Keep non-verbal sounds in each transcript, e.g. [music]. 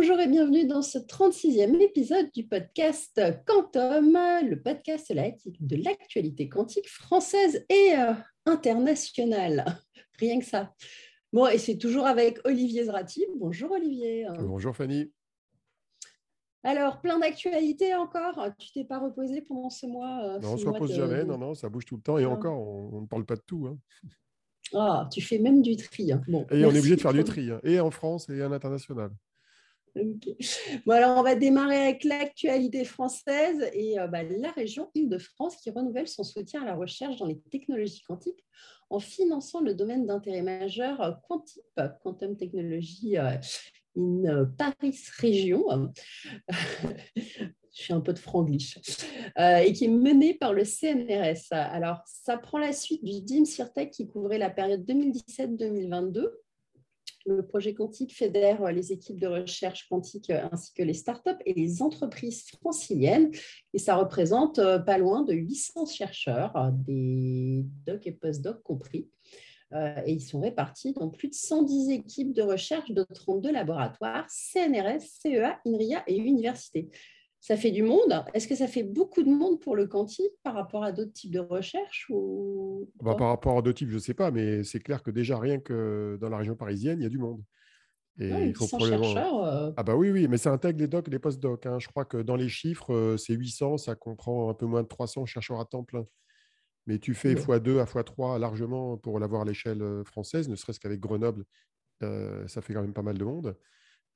Bonjour et bienvenue dans ce 36e épisode du podcast Quantum, le podcast de l'actualité quantique française et euh, internationale. [laughs] Rien que ça. Bon, et c'est toujours avec Olivier Zrati. Bonjour Olivier. Bonjour Fanny. Alors, plein d'actualités encore. Tu t'es pas reposé pendant ce mois euh, Non, on ne se repose jamais. Non, non, ça bouge tout le temps. Et ah. encore, on ne parle pas de tout. Hein. Ah, tu fais même du tri. Hein. Bon, et on est obligé de faire du tri, hein. et en France et à l'international. Bon, alors on va démarrer avec l'actualité française et euh, bah, la région Île-de-France qui renouvelle son soutien à la recherche dans les technologies quantiques en finançant le domaine d'intérêt majeur euh, Quantip, Quantum Technology euh, in Paris Région. [laughs] Je suis un peu de franglish, et qui est mené par le CNRS. Alors, ça prend la suite du DIM CIRTEC qui couvrait la période 2017-2022 le projet quantique fédère les équipes de recherche quantique euh, ainsi que les startups et les entreprises franciliennes. Et ça représente euh, pas loin de 800 chercheurs, euh, des docs et post-docs compris. Et ils sont répartis dans plus de 110 équipes de recherche de 32 laboratoires, CNRS, CEA, INRIA et universités ça fait du monde. Est-ce que ça fait beaucoup de monde pour le quantique par rapport à d'autres types de recherches ou... Bah, par rapport à d'autres types, je ne sais pas, mais c'est clair que déjà, rien que dans la région parisienne, il y a du monde. Et il faut chercheurs, euh. Ah bah oui, oui, mais ça intègre les docs et les post-docs. Hein. Je crois que dans les chiffres, euh, c'est 800, ça comprend un peu moins de 300 chercheurs à temps plein. Mais tu fais x2 à x3 largement pour l'avoir à l'échelle euh, française, ne serait-ce qu'avec Grenoble, ça fait quand même pas mal de monde.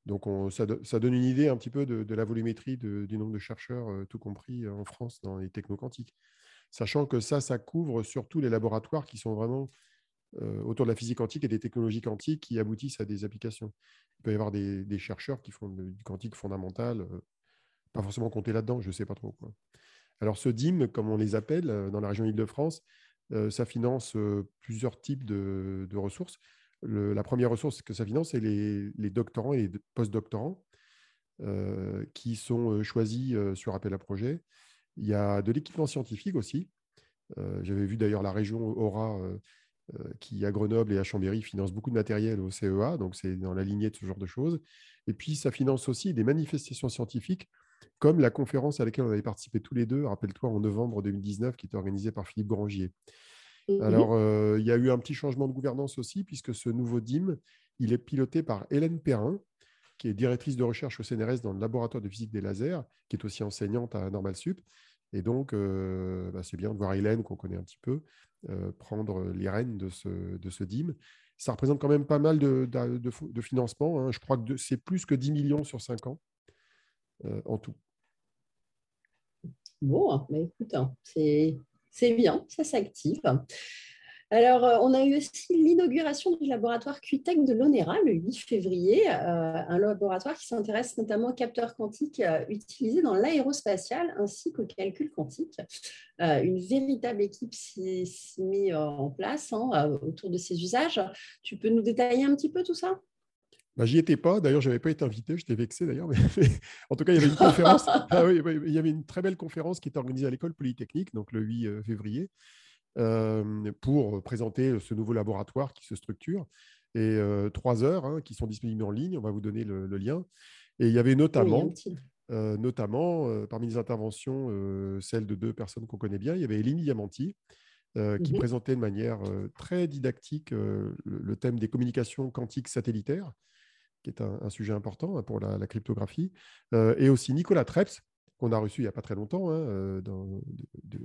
Donc, ça, donne une idée un petit peu de, la volumétrie du nombre de chercheurs, euh, tout compris euh, en France, dans les techno-quantiques. Sachant que ça, ça couvre surtout les laboratoires qui sont vraiment euh, autour de la physique quantique et des technologies quantiques qui aboutissent à des applications. Il peut y avoir des, chercheurs qui font du quantique fondamental, pas forcément compter là-dedans, je ne sais pas trop. Alors, ce DIM, comme on les appelle dans la région Île-de-France, ça finance plusieurs types de ressources la première ressource que ça finance, c'est les, doctorants et les post-doctorants euh, qui sont euh, choisis euh, sur appel à projet. Il y a de l'équipement scientifique aussi. J'avais vu d'ailleurs la région Aura qui, à Grenoble et à Chambéry, finance beaucoup de matériel au CEA, donc c'est dans la lignée de ce genre de choses. Et puis, ça finance aussi des manifestations scientifiques, comme la conférence à laquelle on avait participé tous les deux, rappelle-toi, en novembre 2019, qui était organisée par Philippe Grangier. Mmh Alors, euh, il y a eu un petit changement de gouvernance aussi, puisque ce nouveau DIM, il est piloté par Hélène Perrin, qui est directrice de recherche au CNRS dans le laboratoire de physique des lasers, qui est aussi enseignante à Normal Sup. Et donc, euh, bah, c'est bien de voir Hélène, qu'on connaît un petit peu, euh, prendre les rênes de ce, de ce DIM. Ça représente quand même pas mal de, de, financement. Hein. Je crois que c'est plus que 10 millions sur 5 ans en tout. Bon, mais écoute, hein, c'est c'est bien, ça s'active. Alors, euh, on a eu aussi l'inauguration du laboratoire QTEC de l'ONERA le 8 février, euh, un laboratoire qui s'intéresse notamment aux capteurs quantiques euh, utilisés dans l'aérospatial ainsi qu'au calcul quantique. une véritable équipe s'est mise en place hein, autour de ces usages. Tu peux nous détailler un petit peu tout ça? Bah, J'y étais pas, d'ailleurs, je n'avais pas été invité, j'étais vexé d'ailleurs. [laughs] en tout cas, il y avait une conférence. [laughs] Ah il y avait une très belle conférence qui était organisée à l'école polytechnique, donc le 8 euh, février, euh, pour présenter ce nouveau laboratoire qui se structure. Et euh, trois heures hein, qui sont disponibles en ligne, on va vous donner le, lien. Et il y avait notamment, notamment parmi les interventions, celle de deux personnes qu'on connaît bien, il y avait Eline Diamanti, qui mmh présentait de manière très didactique le, thème des communications quantiques satellitaires qui est un, sujet important hein, pour la, cryptographie, euh, et aussi Nicolas Treps, qu'on a reçu il n'y a pas très longtemps, hein, euh,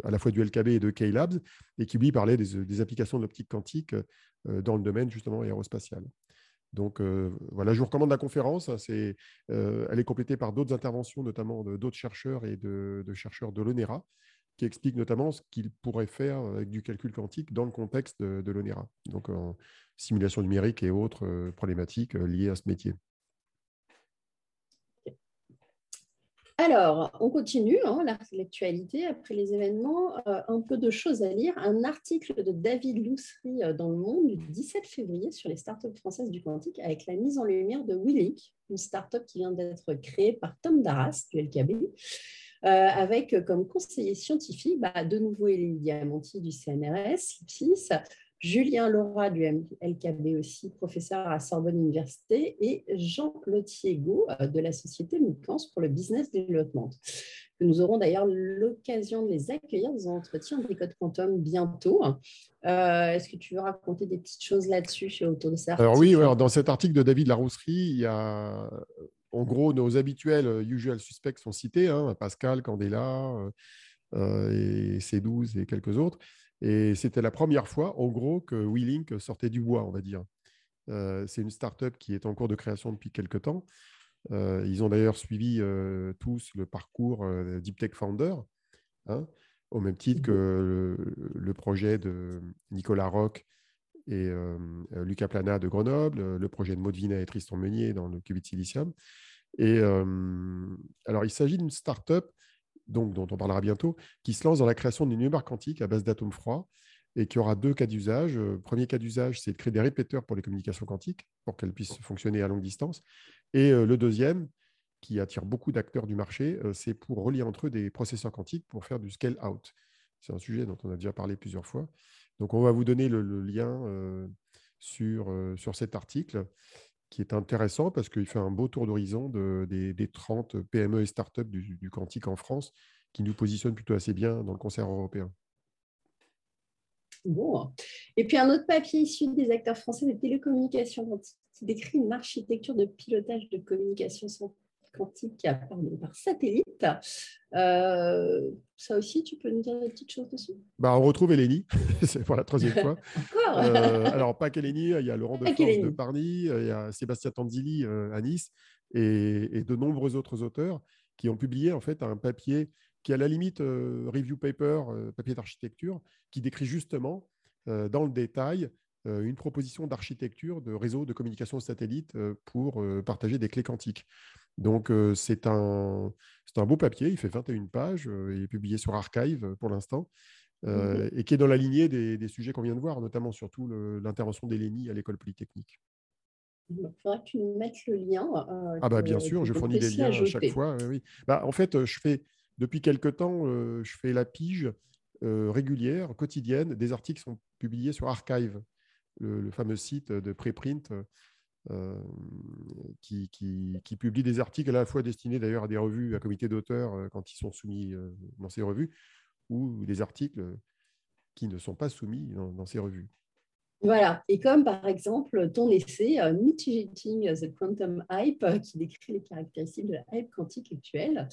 à la fois du LKB et de K-Labs, et qui lui parlait des, applications de l'optique quantique euh, dans le domaine justement aérospatial. Donc voilà, je vous recommande la conférence. Hein, elle est complétée par d'autres interventions, notamment d'autres chercheurs et de, chercheurs de l'ONERA, qui expliquent notamment ce qu'ils pourraient faire avec du calcul quantique dans le contexte de, l'ONERA. Donc simulation numérique et autres euh, problématiques euh, liées à ce métier. Alors, on continue hein, l'actualité après les événements. Euh, un peu de choses à lire. Un article de David Loussery dans Le Monde du 17 février sur les startups françaises du quantique avec la mise en lumière de Willink, une startup qui vient d'être créée par Tom Darras du LKB. Avec comme conseiller scientifique bah, de nouveau Elie Diamanti du CNRS, Julien Laura du LKB aussi, professeur à Sorbonne Université, et Jean Lotiego de la société Micans pour le business development. Nous aurons d'ailleurs l'occasion de les accueillir dans un entretien des codes quantum bientôt. Est-ce que tu veux raconter des petites choses là-dessus autour de ça? Alors oui, alors dans cet article de David Larousserie, il y a en gros, nos habituels usual suspects sont cités, hein, Pascal, Candela euh, et C12 et quelques autres. Et c'était la première fois, en gros, que WeLink sortait du bois, on va dire. Euh, c'est une startup qui est en cours de création depuis quelques temps. Euh, ils ont d'ailleurs suivi tous le parcours Deep Tech Founder, hein, au même titre que le, projet de Nicolas Roch et Lucas Plana de Grenoble, le projet de Maud Vinet et Tristan Meunier dans le qubit silicium. Et alors, il s'agit d'une startup donc, dont on parlera bientôt, qui se lance dans la création d'une mémoire quantique à base d'atomes froids et qui aura deux cas d'usage. Premier cas d'usage, c'est de créer des répéteurs pour les communications quantiques, pour qu'elles puissent fonctionner à longue distance. Et le deuxième, qui attire beaucoup d'acteurs du marché, c'est pour relier entre eux des processeurs quantiques pour faire du scale-out. C'est un sujet dont on a déjà parlé plusieurs fois. Donc, on va vous donner le, lien sur, sur cet article qui est intéressant parce qu'il fait un beau tour d'horizon des, des, 30 PME et startups du, du quantique en France qui nous positionnent plutôt assez bien dans le concert européen. Bon. Et puis un autre papier issu des acteurs français des télécommunications qui décrit une architecture de pilotage de communication quantique par satellite. Euh, ça aussi, tu peux nous dire des petites choses dessus? Bah, On retrouve Eleni, [laughs] c'est pour la troisième fois. [laughs] Encore? Euh, Alors, pas qu'Eleni, il y a Laurent de de Parny, il y a Sébastien Tanzili euh, à Nice et, de nombreux autres auteurs qui ont publié en fait un papier qui, à la limite, review paper, papier d'architecture, qui décrit justement dans le détail une proposition d'architecture de réseau de communication satellite pour partager des clés quantiques. Donc, c'est un, un beau papier, il fait 21 pages, il est publié sur Archive pour l'instant, mmh et qui est dans la lignée des, sujets qu'on vient de voir, notamment surtout l'intervention d'Elénie à l'école polytechnique. Il faudra que tu nous mettes le lien. ah bah bien sûr, je fournis des liens à chaque fois. Oui. Bah, en fait, je fais depuis quelque temps, je fais la pige régulière, quotidienne, des articles qui sont publiés sur Archive, le, le fameux site de préprint euh, qui, qui, publie des articles à la fois destinés d'ailleurs à des revues, à comité d'auteurs euh, quand ils sont soumis euh, dans ces revues, ou des articles qui ne sont pas soumis dans, ces revues. Voilà, et comme par exemple ton essai Mitigating the Quantum Hype, qui décrit les caractéristiques de la hype quantique actuelle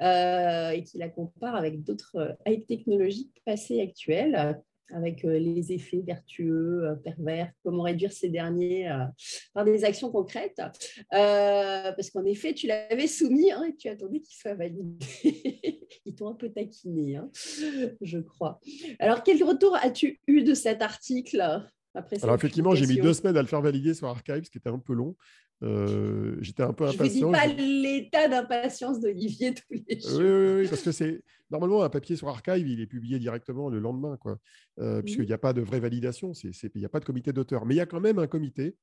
et qui la compare avec d'autres hype technologiques passées actuelles, avec euh, les effets vertueux, euh, pervers, comment réduire ces derniers euh, par des actions concrètes. parce qu'en effet, tu l'avais soumis hein, et tu attendais qu'il soit validé. [laughs] Ils t'ont un peu taquiné, hein, je crois. Alors, quel retour as-tu eu de cet article après Alors effectivement, j'ai mis deux semaines à le faire valider sur Archive, ce qui était un peu long. Euh, j'étais un peu impatient. Je ne dis pas l'état d'impatience d'Olivier [laughs] tous les jours. Oui, oui, parce que c'est normalement un papier sur Archive, il est publié directement le lendemain, quoi, euh, puisqu'il n'y a pas de vraie validation, il n'y a pas de comité d'auteur. Mais il y a quand même un comité,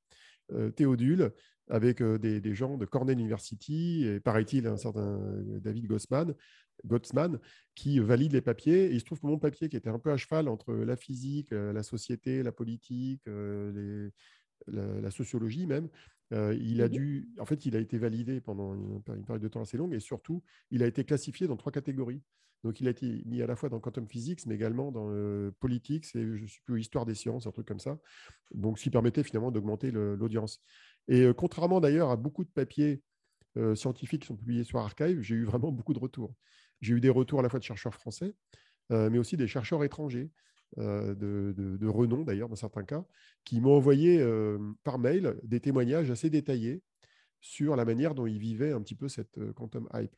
euh, Théodule, avec des, gens de Cornell University, et paraît-il un certain David Gossman, qui valide les papiers. Et il se trouve que mon papier, qui était un peu à cheval entre la physique, la société, la politique, les, la, sociologie même, euh, il a mmh dû, en fait, il a été validé pendant une, période de temps assez longue et surtout, il a été classifié dans trois catégories. Donc, il a été mis à la fois dans quantum physics, mais également dans le politique, et je suis plus histoire des sciences, un truc comme ça. Donc, ce qui permettait finalement d'augmenter l'audience. Et euh, contrairement d'ailleurs à beaucoup de papiers scientifiques qui sont publiés sur Archive, j'ai eu vraiment beaucoup de retours. J'ai eu des retours à la fois de chercheurs français, mais aussi des chercheurs étrangers. Euh, de, renom d'ailleurs dans certains cas, qui m'ont envoyé euh, par mail des témoignages assez détaillés sur la manière dont ils vivaient un petit peu cette euh, quantum hype.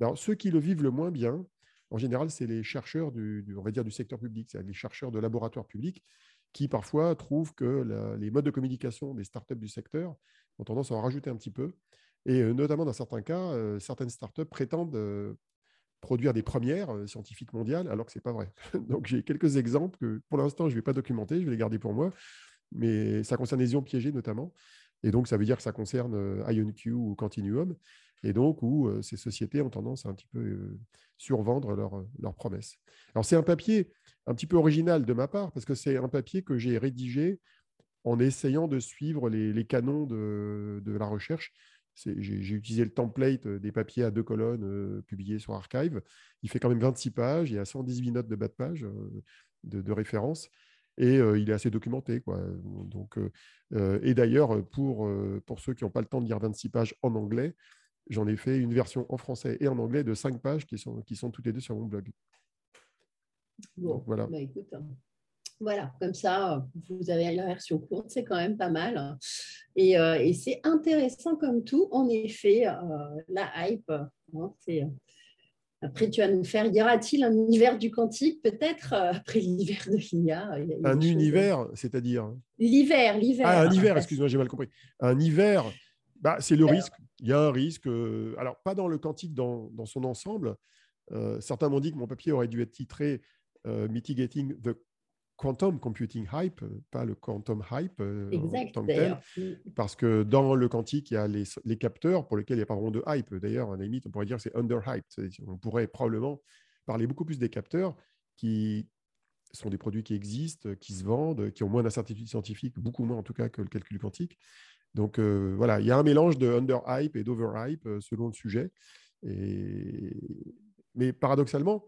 Alors, ceux qui le vivent le moins bien, en général, c'est les chercheurs du, on va dire, du secteur public, c'est les chercheurs de laboratoires publics qui parfois trouvent que les modes de communication des startups du secteur ont tendance à en rajouter un petit peu. Et notamment dans certains cas, certaines startups prétendent produire des premières euh, scientifiques mondiales, alors que ce n'est pas vrai. [laughs] Donc j'ai quelques exemples que pour l'instant je ne vais pas documenter, je vais les garder pour moi, mais ça concerne les ions piégés notamment. Et donc ça veut dire que ça concerne euh, IonQ ou Continuum, et donc où euh, ces sociétés ont tendance à un petit peu survendre leurs promesses. Alors c'est un papier un petit peu original de ma part, parce que c'est un papier que j'ai rédigé en essayant de suivre les, canons de, la recherche. J'ai utilisé le template des papiers à deux colonnes publiés sur Archive. Il fait quand même 26 pages, il y a 118 notes de bas de page de, de référence et il est assez documenté. Quoi. Donc, et d'ailleurs, pour, pour ceux qui n'ont pas le temps de lire 26 pages en anglais, j'en ai fait une version en français et en anglais de 5 pages qui sont, qui sont toutes les deux sur mon blog. Bon, voilà. Bah, écoute, hein. Voilà, comme ça, vous avez la version courte, c'est quand même pas mal. Hein. Et, et c'est intéressant comme tout. En effet, la hype, hein, c'est après, tu vas nous faire, y aura-t-il un univers du quantique peut-être euh, après l'hiver de l'IA Un univers, c'est-à-dire? L'hiver, l'hiver. Ah, un hiver, excuse-moi, j'ai mal compris. Un hiver, bah, c'est le risque. Il y a un risque. Euh, alors, pas dans le quantique dans, dans son ensemble. Euh, certains m'ont dit que mon papier aurait dû être titré Mitigating the quantum computing hype, pas le quantum hype euh, exact, tant mm. parce que dans le quantique, il y a les, capteurs pour lesquels il n'y a pas vraiment de hype. D'ailleurs, à la limite, on pourrait dire que c'est under-hype. On pourrait probablement parler beaucoup plus des capteurs qui sont des produits qui existent, qui se vendent, qui ont moins d'incertitudes scientifiques, beaucoup moins en tout cas que le calcul quantique. Donc euh, voilà, il y a un mélange de under-hype et d'over-hype euh, selon le sujet. Mais paradoxalement,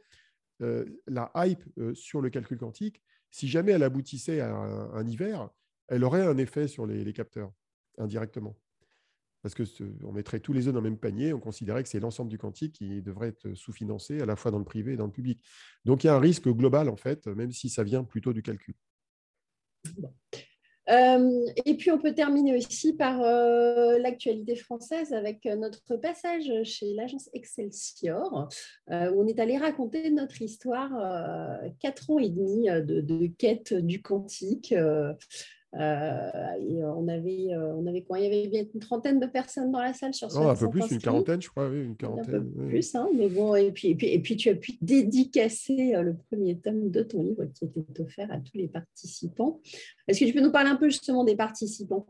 la hype sur le calcul quantique, si jamais elle aboutissait à un, hiver, elle aurait un effet sur les, capteurs, indirectement. Parce qu'on mettrait tous les œufs dans le même panier, on considérait que c'est l'ensemble du quantique qui devrait être sous-financé à la fois dans le privé et dans le public. Donc il y a un risque global, en fait, même si ça vient plutôt du calcul. Euh, et puis, on peut terminer aussi par euh, l'actualité française avec euh, notre passage chez l'agence Excelsior, où on est allé raconter notre histoire, quatre ans et demi de, de quête du quantique. Euh, et on avait, euh, on avait quoi? Il y avait bien une trentaine de personnes dans la salle sur ce oh, Un peu plus, une quarantaine, je crois, oui, une quarantaine. Un peu plus, hein, mais bon, et puis, et, puis, et puis tu as pu dédicacer euh, le premier tome de ton livre qui était offert à tous les participants. Est-ce que tu peux nous parler un peu justement des participants?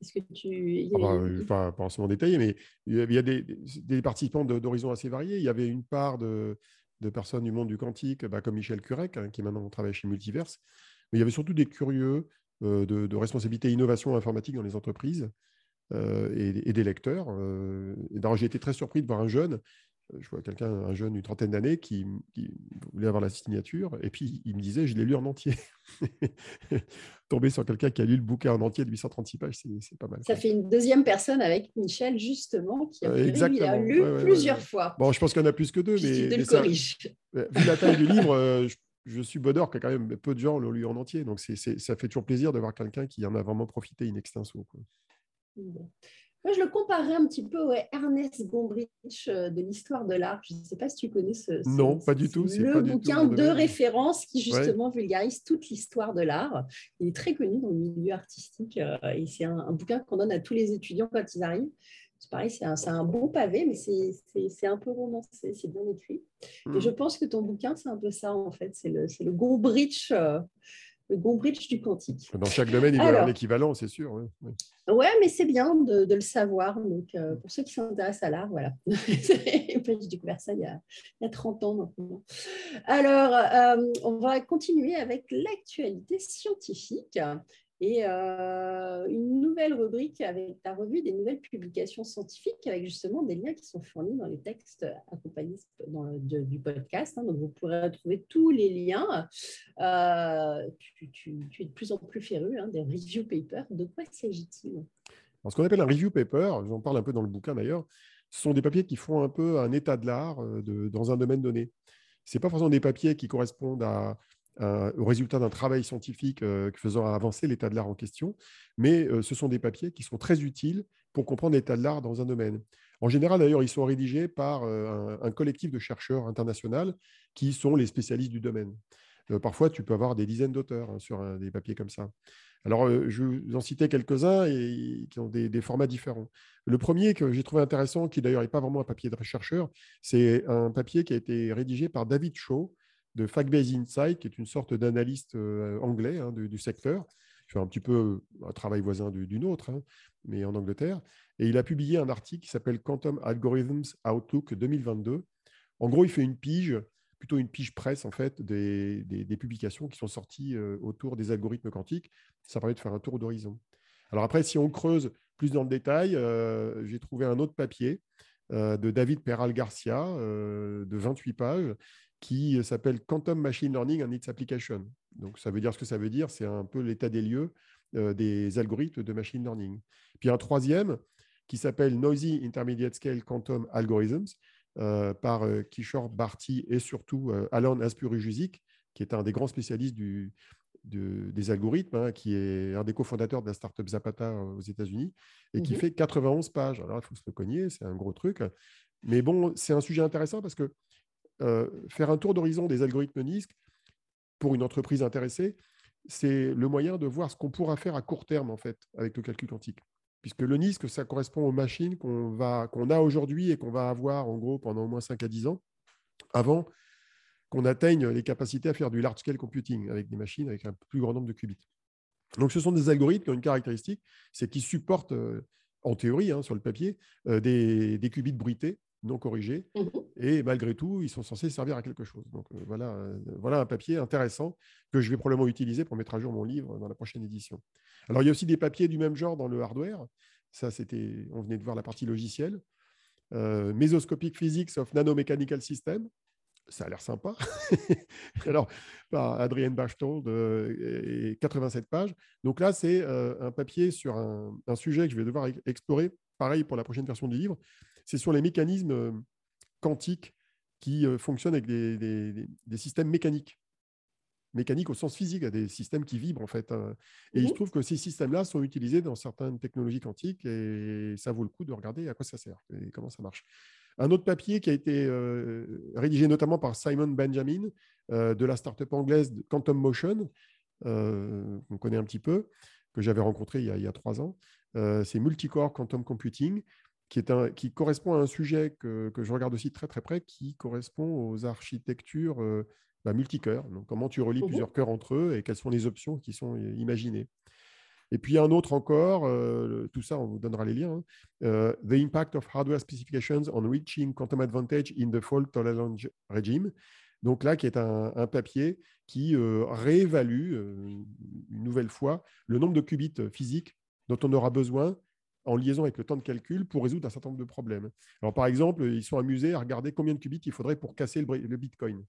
Est-ce que tu... Ah bah, pas forcément détaillé, mais il y a des, des participants d'horizons assez variés. Il y avait une part de, de personnes du monde du quantique, bah, comme Michel Curec, hein, qui maintenant travaille chez Multiverse. Mais il y avait surtout des curieux, euh, de, responsabilité innovation informatique dans les entreprises euh, et, des lecteurs. Euh, j'ai été très surpris de voir un jeune je vois quelqu'un, un jeune d'une trentaine d'années, qui, voulait avoir la signature, et puis il me disait, je l'ai lu en entier. [laughs] Tomber sur quelqu'un qui a lu le bouquin en entier de 836 pages, c'est pas mal. Ça fait une deuxième personne avec Michel, justement, qui a, lu plusieurs fois. Bon, je pense qu'il y en a plus que deux, mais, mais ça, vu la taille du livre, je suis bonheur que quand même peu de gens l'ont lu en entier. Donc, c'est, ça fait toujours plaisir de voir quelqu'un qui en a vraiment profité in extenso. Moi, je le comparerais un petit peu à Ernest Gombrich euh, de l'histoire de l'art. Je ne sais pas si tu connais ce. non, pas du tout. C'est le bouquin de référence qui, justement, vulgarise toute l'histoire de l'art. Il est très connu dans le milieu artistique euh, et c'est un bouquin qu'on donne à tous les étudiants quand ils arrivent. C'est pareil, c'est un, bon pavé, mais c'est un peu romancé, c'est bien écrit. Et hmm. je pense que ton bouquin, c'est un peu ça, en fait. C'est le, le Gombrich, euh, le Gombrich du quantique. Dans chaque domaine, il y a un équivalent, c'est sûr. Oui, ouais, mais c'est bien de, le savoir. Donc, euh, pour ceux qui s'intéressent à l'art, voilà. [laughs] J'ai découvert ça il y, a, il y a 30 ans maintenant. Alors, euh, on va continuer avec l'actualité scientifique et euh, une nouvelle rubrique avec ta revue des nouvelles publications scientifiques avec justement des liens qui sont fournis dans les textes accompagnés du podcast. Hein. donc vous pourrez retrouver tous les liens. Euh, tu, es de plus en plus féru hein, des review papers. De quoi s'agit-il? Ce qu'on appelle un review paper, j'en parle un peu dans le bouquin d'ailleurs, sont des papiers qui font un peu un état de l'art euh, dans un domaine donné. Ce pas forcément des papiers qui correspondent à euh, au résultat d'un travail scientifique euh, faisant avancer l'état de l'art en question, mais euh, ce sont des papiers qui sont très utiles pour comprendre l'état de l'art dans un domaine. En général, d'ailleurs, ils sont rédigés par un, collectif de chercheurs international qui sont les spécialistes du domaine. parfois, tu peux avoir des dizaines d'auteurs hein, sur des papiers comme ça. Alors, je vais vous en citer quelques-uns et, qui ont des, des, formats différents. Le premier que j'ai trouvé intéressant, qui d'ailleurs n'est pas vraiment un papier de chercheur, c'est un papier qui a été rédigé par David Shaw, de Fact-Based Insight, qui est une sorte d'analyste euh, anglais hein, du, secteur. Il fait un petit peu un travail voisin du, nôtre, hein, mais en Angleterre. Et il a publié un article qui s'appelle Quantum Algorithms Outlook 2022. En gros, il fait une pige plutôt une pige presse en fait des, publications qui sont sorties autour des algorithmes quantiques. Ça permet de faire un tour d'horizon. Alors après, si on creuse plus dans le détail, j'ai trouvé un autre papier de David Peral Garcia de 28 pages qui s'appelle Quantum Machine Learning and its Application. Donc ça veut dire ce que ça veut dire, c'est un peu l'état des lieux des algorithmes de machine learning. Puis un troisième qui s'appelle Noisy Intermediate Scale Quantum Algorithms par Kishore Bharti et surtout Alan Aspurujusic, qui est un des grands spécialistes du, des algorithmes, hein, qui est un des cofondateurs de la startup Zapata aux États-Unis, et qui mmh fait 91 pages. Alors, il faut se le cogner, c'est un gros truc. Mais bon, c'est un sujet intéressant parce que faire un tour d'horizon des algorithmes NISC pour une entreprise intéressée, c'est le moyen de voir ce qu'on pourra faire à court terme, en fait, avec le calcul quantique. Puisque le NISC, ça correspond aux machines qu'on a aujourd'hui et qu'on va avoir, en gros, pendant au moins 5 à 10 ans, avant qu'on atteigne les capacités à faire du large-scale computing avec des machines avec un plus grand nombre de qubits. Donc, ce sont des algorithmes qui ont une caractéristique, c'est qu'ils supportent, euh, en théorie, hein, sur le papier, euh, des, qubits bruités, non corrigés, mmh et malgré tout, ils sont censés servir à quelque chose. Donc, euh, voilà, voilà un papier intéressant que je vais probablement utiliser pour mettre à jour mon livre dans la prochaine édition. Alors, il y a aussi des papiers du même genre dans le hardware. Ça, c'était, on venait de voir la partie logicielle. Mesoscopic Physics of Nanomechanical System, ça a l'air sympa. [laughs] Alors, par Adrienne Bachtold, et 87 pages. Donc là, c'est euh, un papier sur un, sujet que je vais devoir explorer, pareil pour la prochaine version du livre. C'est sur les mécanismes euh, quantiques qui euh, fonctionnent avec des, systèmes mécaniques. Mécaniques au sens physique, des systèmes qui vibrent en fait. Hein. Et il se mmh trouve que ces systèmes-là sont utilisés dans certaines technologies quantiques et ça vaut le coup de regarder à quoi ça sert et comment ça marche. Un autre papier qui a été euh, rédigé notamment par Simon Benjamin euh, de la startup anglaise Quantum Motion, euh, qu'on connaît un petit peu, que j'avais rencontré il y, a, trois ans. c'est Multicore Quantum Computing, qui, est un, qui correspond à un sujet que, je regarde aussi très très près, qui correspond aux architectures bah, multicœurs. Donc, comment tu relis mmh plusieurs cœurs entre eux et quelles sont les options qui sont imaginées. Et puis un autre encore, euh, tout ça, on vous donnera les liens. Hein. Euh, the impact of hardware specifications on reaching quantum advantage in the fault tolerance regime. Donc là, qui est un, papier qui euh, réévalue une nouvelle fois le nombre de qubits physiques dont on aura besoin en liaison avec le temps de calcul pour résoudre un certain nombre de problèmes. Alors, par exemple, ils sont amusés à regarder combien de qubits il faudrait pour casser le Bitcoin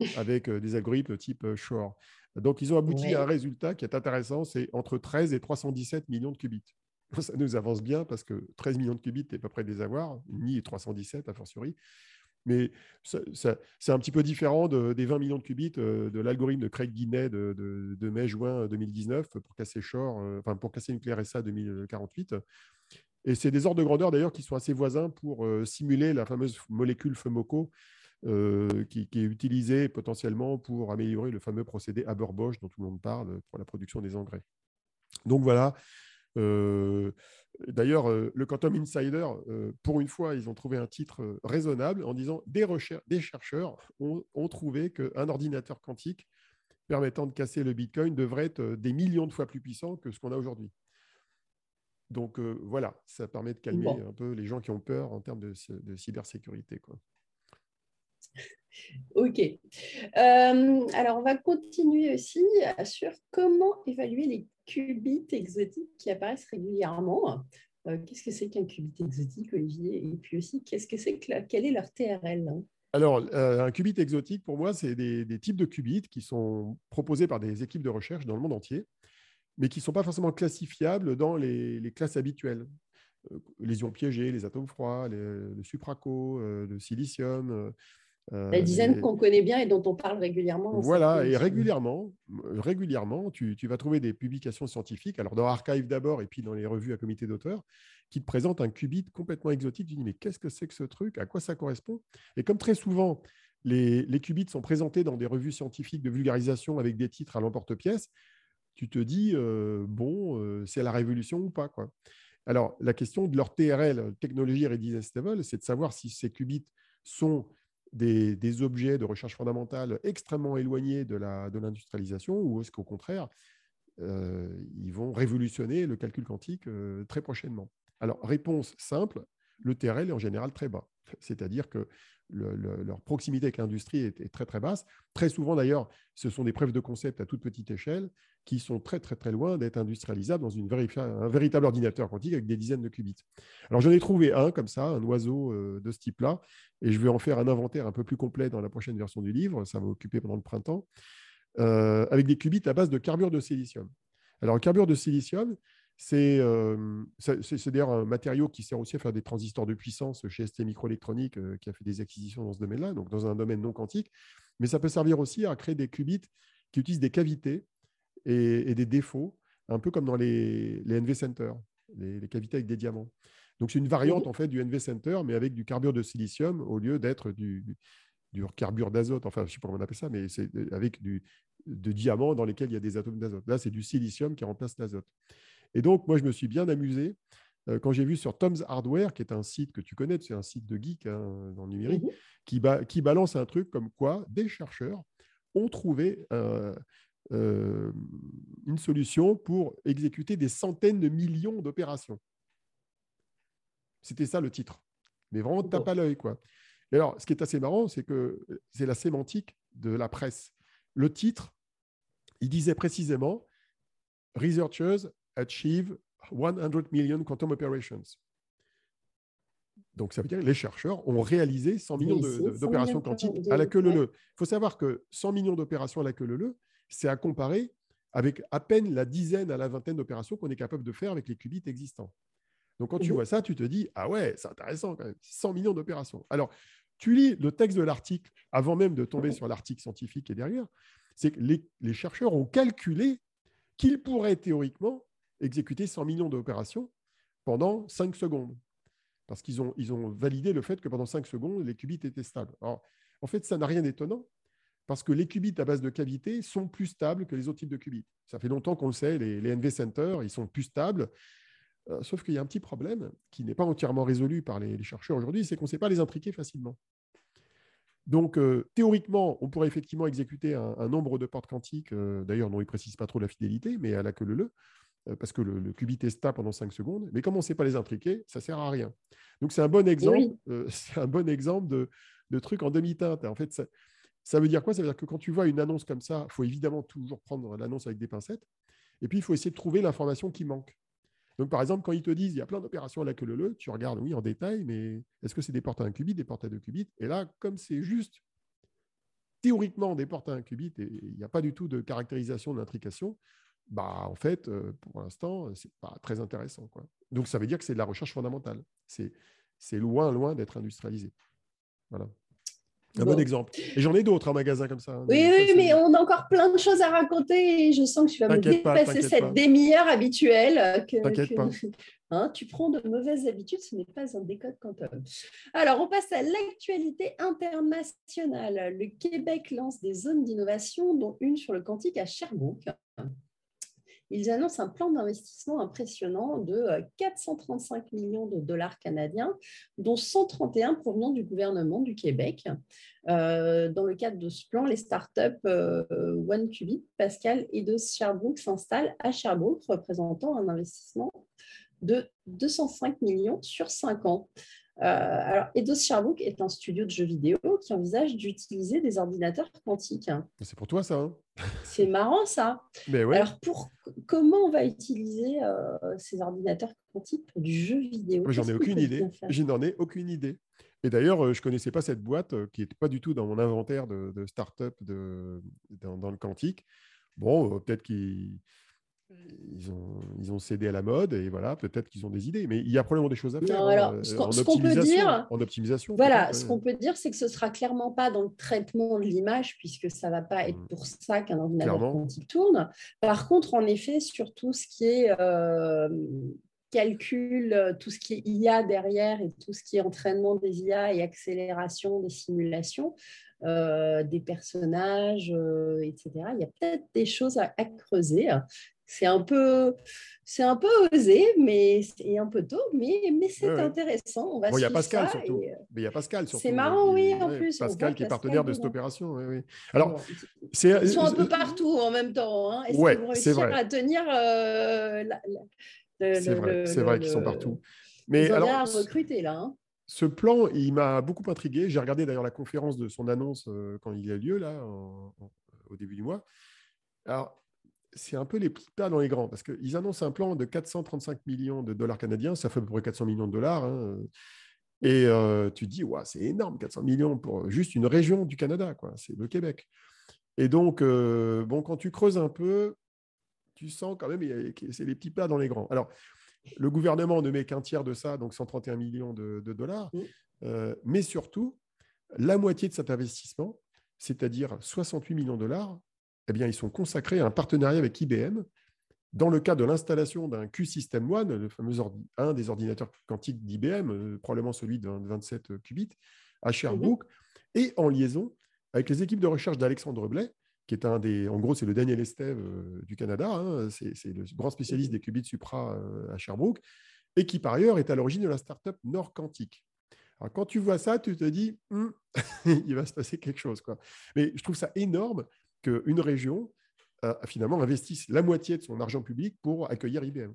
[laughs] avec des algorithmes type Shor. Donc, ils ont abouti à un résultat qui est intéressant, c'est entre 13 et 317 millions de qubits. [laughs] Ça nous avance bien parce que 13 millions de qubits, n'est pas près de les avoir, ni 317 a fortiori. Mais c'est un petit peu différent des 20 millions de qubits de l'algorithme de Craig Guinness de, mai-juin 2019 pour casser Shor, enfin pour casser Nuclear SA 2048. Et c'est des ordres de grandeur d'ailleurs qui sont assez voisins pour simuler la fameuse molécule FEMOCO euh, qui, est utilisé potentiellement pour améliorer le fameux procédé Haber-Bosch dont tout le monde parle pour la production des engrais. Donc voilà. Euh, d'ailleurs, euh, le Quantum Insider, pour une fois, ils ont trouvé un titre raisonnable en disant des, des chercheurs ont, ont trouvé qu'un ordinateur quantique permettant de casser le Bitcoin devrait être des millions de fois plus puissant que ce qu'on a aujourd'hui. Donc voilà, ça permet de calmer un peu les gens qui ont peur en termes de, de cybersécurité. Quoi. Ok. Euh, alors, on va continuer aussi sur comment évaluer les qubits exotiques qui apparaissent régulièrement. Euh, qu'est-ce que c'est qu'un qubit exotique, Olivier? Et puis aussi, qu'est-ce que c'est que quel est leur TRL alors, euh, un qubit exotique, pour moi, c'est des, types de qubits qui sont proposés par des équipes de recherche dans le monde entier, mais qui ne sont pas forcément classifiables dans les, classes habituelles. les ions piégés, les atomes froids, le supraco, le silicium, la dizaine qu'on connaît bien et dont on parle régulièrement. Voilà, et régulièrement, régulièrement tu, vas trouver des publications scientifiques, alors dans Archive d'abord et puis dans les revues à comité d'auteurs, qui te présentent un qubit complètement exotique. Tu dis, mais qu'est-ce que c'est que ce truc? À quoi ça correspond? Et comme très souvent, les, les, qubits sont présentés dans des revues scientifiques de vulgarisation avec des titres à l'emporte-pièce, tu te dis, euh, bon, euh, c'est la révolution ou pas quoi. Alors, la question de leur TRL, technologie readiness stable, c'est de savoir si ces qubits sont des, objets de recherche fondamentale extrêmement éloignés de l'industrialisation de ou est-ce qu'au contraire, euh, ils vont révolutionner le calcul quantique euh, très prochainement? Alors, réponse simple, le TRL est en général très bas. C'est-à-dire que leur proximité avec l'industrie est, très très basse. Très souvent d'ailleurs, ce sont des preuves de concept à toute petite échelle qui sont très très très loin d'être industrialisables dans une un véritable ordinateur quantique avec des dizaines de qubits. Alors j'en ai trouvé un comme ça, un oiseau euh, de ce type-là, et je vais en faire un inventaire un peu plus complet dans la prochaine version du livre, ça va occuper pendant le printemps, euh, avec des qubits à base de carbure de silicium. Alors le carbure de silicium, euh, c'est d'ailleurs un matériau qui sert aussi à faire des transistors de puissance chez ST Microélectronique, euh, qui a fait des acquisitions dans ce domaine-là, donc dans un domaine non quantique. Mais ça peut servir aussi à créer des qubits qui utilisent des cavités et, des défauts, un peu comme dans les, NV Center, les, cavités avec des diamants. Donc c'est une variante en fait du NV Center, mais avec du carbure de silicium au lieu d'être du, du carbure d'azote. Enfin, je ne sais pas comment on appelle ça, mais c'est avec du, de diamants dans lesquels il y a des atomes d'azote. Là, c'est du silicium qui remplace l'azote. Et donc, moi, je me suis bien amusé euh, quand j'ai vu sur Tom's Hardware, qui est un site que tu connais, c'est un site de geek hein, dans le numérique, mhm. qui, qui, balance un truc comme quoi des chercheurs ont trouvé euh, euh, une solution pour exécuter des centaines de millions d'opérations. C'était ça le titre. Mais vraiment, tape à l'œil. quoi. Et alors, ce qui est assez marrant, c'est que c'est la sémantique de la presse. Le titre, il disait précisément Researchers achieve 100 million quantum operations. Donc, ça veut dire que les chercheurs ont réalisé 100 millions d'opérations quantiques à la queue leu Il faut savoir que 100 millions d'opérations à la queue leu c'est à comparer avec à peine la dizaine à la vingtaine d'opérations qu'on est capable de faire avec les qubits existants. Donc, quand tu mhm. vois ça, tu te dis, ah ouais, c'est intéressant quand même, 100 millions d'opérations. Alors, tu lis le texte de l'article avant même de tomber sur l'article scientifique qui est derrière, c'est que les chercheurs ont calculé qu'ils pourraient théoriquement exécuter 100 millions d'opérations pendant 5 secondes. Parce qu'ils ont, ils ont validé le fait que pendant 5 secondes, les qubits étaient stables. Alors, en fait, ça n'a rien d'étonnant, parce que les qubits à base de cavité sont plus stables que les autres types de qubits. Ça fait longtemps qu'on le sait, les, NV Center, ils sont plus stables. Euh, sauf qu'il y a un petit problème qui n'est pas entièrement résolu par les, chercheurs aujourd'hui, c'est qu'on ne sait pas les intriquer facilement. Donc, euh, théoriquement, on pourrait effectivement exécuter un, nombre de portes quantiques, euh, d'ailleurs, dont ils ne précisent pas trop la fidélité, mais à la queue leu euh, parce que le, qubit est stable pendant 5 secondes, mais comme on ne sait pas les intriquer, ça ne sert à rien. Donc c'est un bon exemple, euh, [laughs] c'est un bon exemple de, de truc en demi-teinte. En fait, ça, veut dire quoi? Ça veut dire que quand tu vois une annonce comme ça, il faut évidemment toujours prendre l'annonce avec des pincettes, et puis il faut essayer de trouver l'information qui manque. Donc par exemple, quand ils te disent il y a plein d'opérations à la queue leu, tu regardes oui en détail, mais est-ce que c'est des portes à un qubit, des portes à deux qubits? Et là, comme c'est juste théoriquement des portes à un qubit et il n'y a pas du tout de caractérisation d'intrication, bah, en fait, euh, pour l'instant, ce n'est pas très intéressant. Quoi. Donc, ça veut dire que c'est de la recherche fondamentale. C'est, loin, loin d'être industrialisé. Voilà. Un bon, exemple. Et j'en ai d'autres en magasin comme ça. Hein, oui, oui, mais on a encore plein de choses à raconter et je sens que tu vas me dépasser cette demi-heure habituelle. T'inquiète pas. [laughs] Hein, tu prends de mauvaises habitudes, ce n'est pas un décode quantum. Alors, on passe à l'actualité internationale. Le Québec lance des zones d'innovation, dont une sur le quantique à Sherbrooke ils annoncent un plan d'investissement impressionnant de 435 euh, millions de dollars canadiens, dont 131 provenant du gouvernement du Québec. Euh, dans le cadre de ce plan, les startups euh, Pascal et de Sherbrooke s'installent à Sherbrooke, représentant un investissement de 205 millions sur 5 ans. Euh, alors, Eidos Sherbrooke est un studio de jeux vidéo qui envisage d'utiliser des ordinateurs quantiques. C'est pour toi, ça. Hein c'est marrant, ça. Mais ouais. Alors, pour, comment on va utiliser euh, ces ordinateurs quantiques pour du jeu vidéo? J'en ai aucune idée. Je n'en ai aucune idée. Et d'ailleurs, euh, je ne connaissais pas cette boîte qui n'était pas du tout dans mon inventaire de, start-up de, dans, le quantique. Bon, peut-être qu'ils ils ont, ils ont cédé à la mode et voilà, peut-être qu'ils ont des idées. Mais il y a probablement des choses à faire. alors, hein, ce qu'on peut dire, en optimisation. Voilà, ce qu'on peut dire, c'est que ce sera clairement pas dans le traitement de l'image, puisque ça va pas être mmh. pour ça qu'un ordinateur quantique tourne. Par contre, en effet, sur tout ce qui est euh, calcul, tout ce qui est IA derrière et tout ce qui est entraînement des IA et accélération des simulations, euh, des personnages, euh, etc. Il y a peut-être des choses à, creuser. C'est un peu, c'est un peu osé, mais c'est un peu tôt, mais, mais c'est intéressant. On va il y a Pascal surtout. Euh, mais il y a Pascal surtout. C'est marrant, oui, en plus. Pascal qui est partenaire de cette opération. Oui, Alors, ils sont un peu partout en même temps. Hein. Est-ce qu'ils vont réussir à tenir C'est vrai, c'est vrai qu'ils sont partout. Mais ils ont alors, recruter là. Hein. ce plan, il m'a beaucoup intrigué. J'ai regardé d'ailleurs la conférence de son annonce quand il y a lieu, là, au début du mois. Alors, c'est un peu les petits pas dans les grands, parce qu'ils annoncent un plan de 435 millions de dollars canadiens, ça fait à peu près 400 millions de dollars. Hein. Et tu te dis, ouais, c'est énorme, 400 millions pour juste une région du Canada, quoi. c'est le Québec. Et donc, bon, quand tu creuses un peu, tu sens quand même que c'est les petits pas dans les grands. Alors, le gouvernement ne met qu'un tiers de ça, donc 131 millions de, dollars, mais surtout, la moitié de cet investissement, c'est-à-dire 68 millions de dollars, eh bien, ils sont consacrés à un partenariat avec IBM dans le cas de l'installation d'un Q-System One, le fameux un des ordinateurs quantiques d'IBM, euh, probablement celui de 27 qubits, à Sherbrooke, et en liaison avec les équipes de recherche d'Alexandre Blais, qui est un des, en gros, c'est le Daniel Estève euh, du Canada, hein, c'est le grand spécialiste des qubits supra euh, à Sherbrooke, et qui par ailleurs est à l'origine de la startup Nord Quantique. Alors, quand tu vois ça, tu te dis, hum, [laughs] il va se passer quelque chose. Quoi. Mais je trouve ça énorme qu'une région euh, finalement investisse la moitié de son argent public pour accueillir IBM.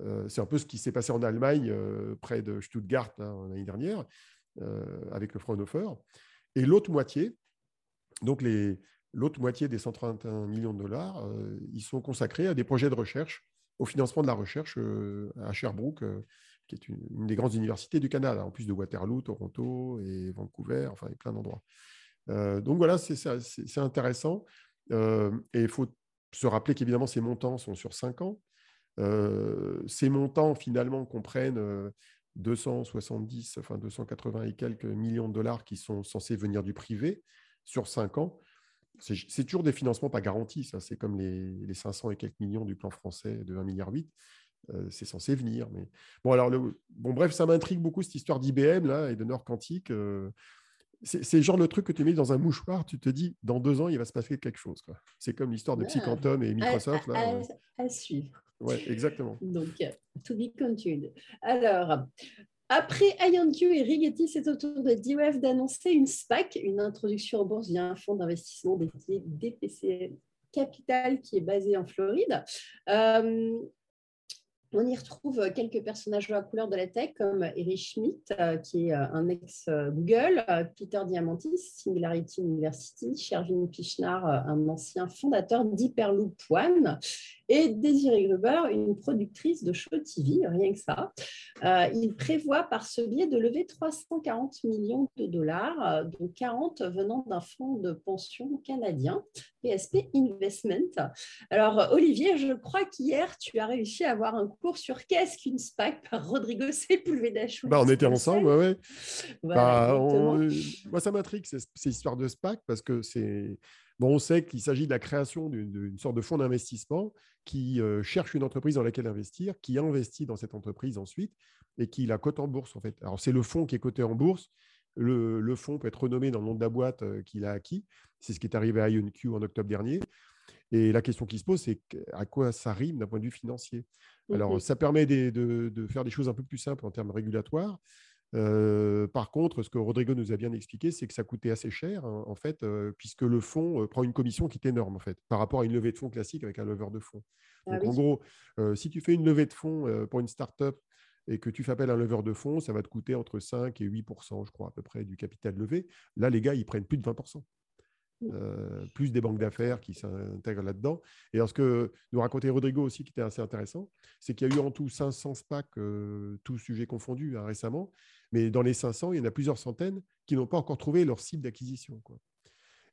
Euh, c'est un peu ce qui s'est passé en Allemagne, euh, près de Stuttgart l'année dernière, avec le Fraunhofer. Et l'autre moitié, donc les, l'autre moitié des 131 millions de dollars, ils sont consacrés à des projets de recherche, au financement de la recherche à Sherbrooke, qui est une, une, des grandes universités du Canada, en plus de Waterloo, Toronto et Vancouver, enfin, et plein d'endroits. Euh, donc voilà, c'est intéressant. Euh, et il faut se rappeler qu'évidemment, ces montants sont sur 5 ans. Euh, ces montants, finalement, comprennent 270, enfin 280 et quelques millions de dollars qui sont censés venir du privé sur 5 ans. C'est toujours des financements pas garantis, ça. C'est comme les, 500 et quelques millions du plan français de 1,8 milliard. c'est censé venir. Mais... Alors, bon, bref, ça m'intrigue beaucoup cette histoire d'IBM et de Nord Quantique. C'est genre le truc que tu mets dans un mouchoir, tu te dis, dans deux ans, il va se passer quelque chose. C'est comme l'histoire de Psychantom et Microsoft. À, à, suivre. Oui, exactement. Donc, to be continued. Alors, après IonQ et Rigetti, c'est au tour de D-Wave d'annoncer une SPAC, une introduction en bourse via un fonds d'investissement dédié DPC Capital qui est basé en Floride. Euh, on y retrouve quelques personnages la couleur de la tech comme Eric Schmidt, euh, qui est euh, un ex-Google, euh, Peter Diamantis, Singularity University, Shervin Pichnar, un ancien fondateur d'Hyperloop One, et Désiré Gruber, une productrice de show TV, rien que ça. il prévoit par ce biais de lever 340 millions de dollars, dont 40 venant d'un fonds de pension canadien, PSP Investment. Alors, Olivier, je crois qu'hier, tu as réussi à avoir un cours sur qu'est-ce qu'une SPAC par Rodrigo Sepulveda. Bah, on était ensemble, ouais. Bah, moi, ça m'intrigue ces histoires de SPAC parce que c'est. Bon, on sait qu'il s'agit de la création d'une sorte de fonds d'investissement qui euh, cherche une entreprise dans laquelle investir, qui investit dans cette entreprise ensuite et qui la cote en bourse en fait. Alors c'est le fonds qui est coté en bourse. Le, le fonds peut être renommé dans le nom de la boîte euh, qu'il a acquis. C'est ce qui est arrivé à IonQ en octobre dernier. Et la question qui se pose, c'est à quoi ça rime d'un point de vue financier? Alors, ça permet de, faire des choses un peu plus simples en termes régulatoires. Euh, par contre, ce que Rodrigo nous a bien expliqué, c'est que ça coûtait assez cher, hein, en fait, euh, puisque le fonds euh, prend une commission qui est énorme, en fait, par rapport à une levée de fonds classique avec un leveur de fonds. Ah Donc, en gros, si tu fais une levée de fonds pour une start-up et que tu fais appel à un leveur de fonds, ça va te coûter entre 5 et 8% je crois, à peu près, du capital levé. Là, les gars, ils prennent plus de 20 euh, plus des banques d'affaires qui s'intègrent là-dedans. Et alors, ce que nous racontait Rodrigo aussi, qui était assez intéressant, c'est qu'il y a eu en tout 500 SPAC, euh, tous sujets confondus, hein, récemment. Mais dans les 500, il y en a plusieurs centaines qui n'ont pas encore trouvé leur cible d'acquisition.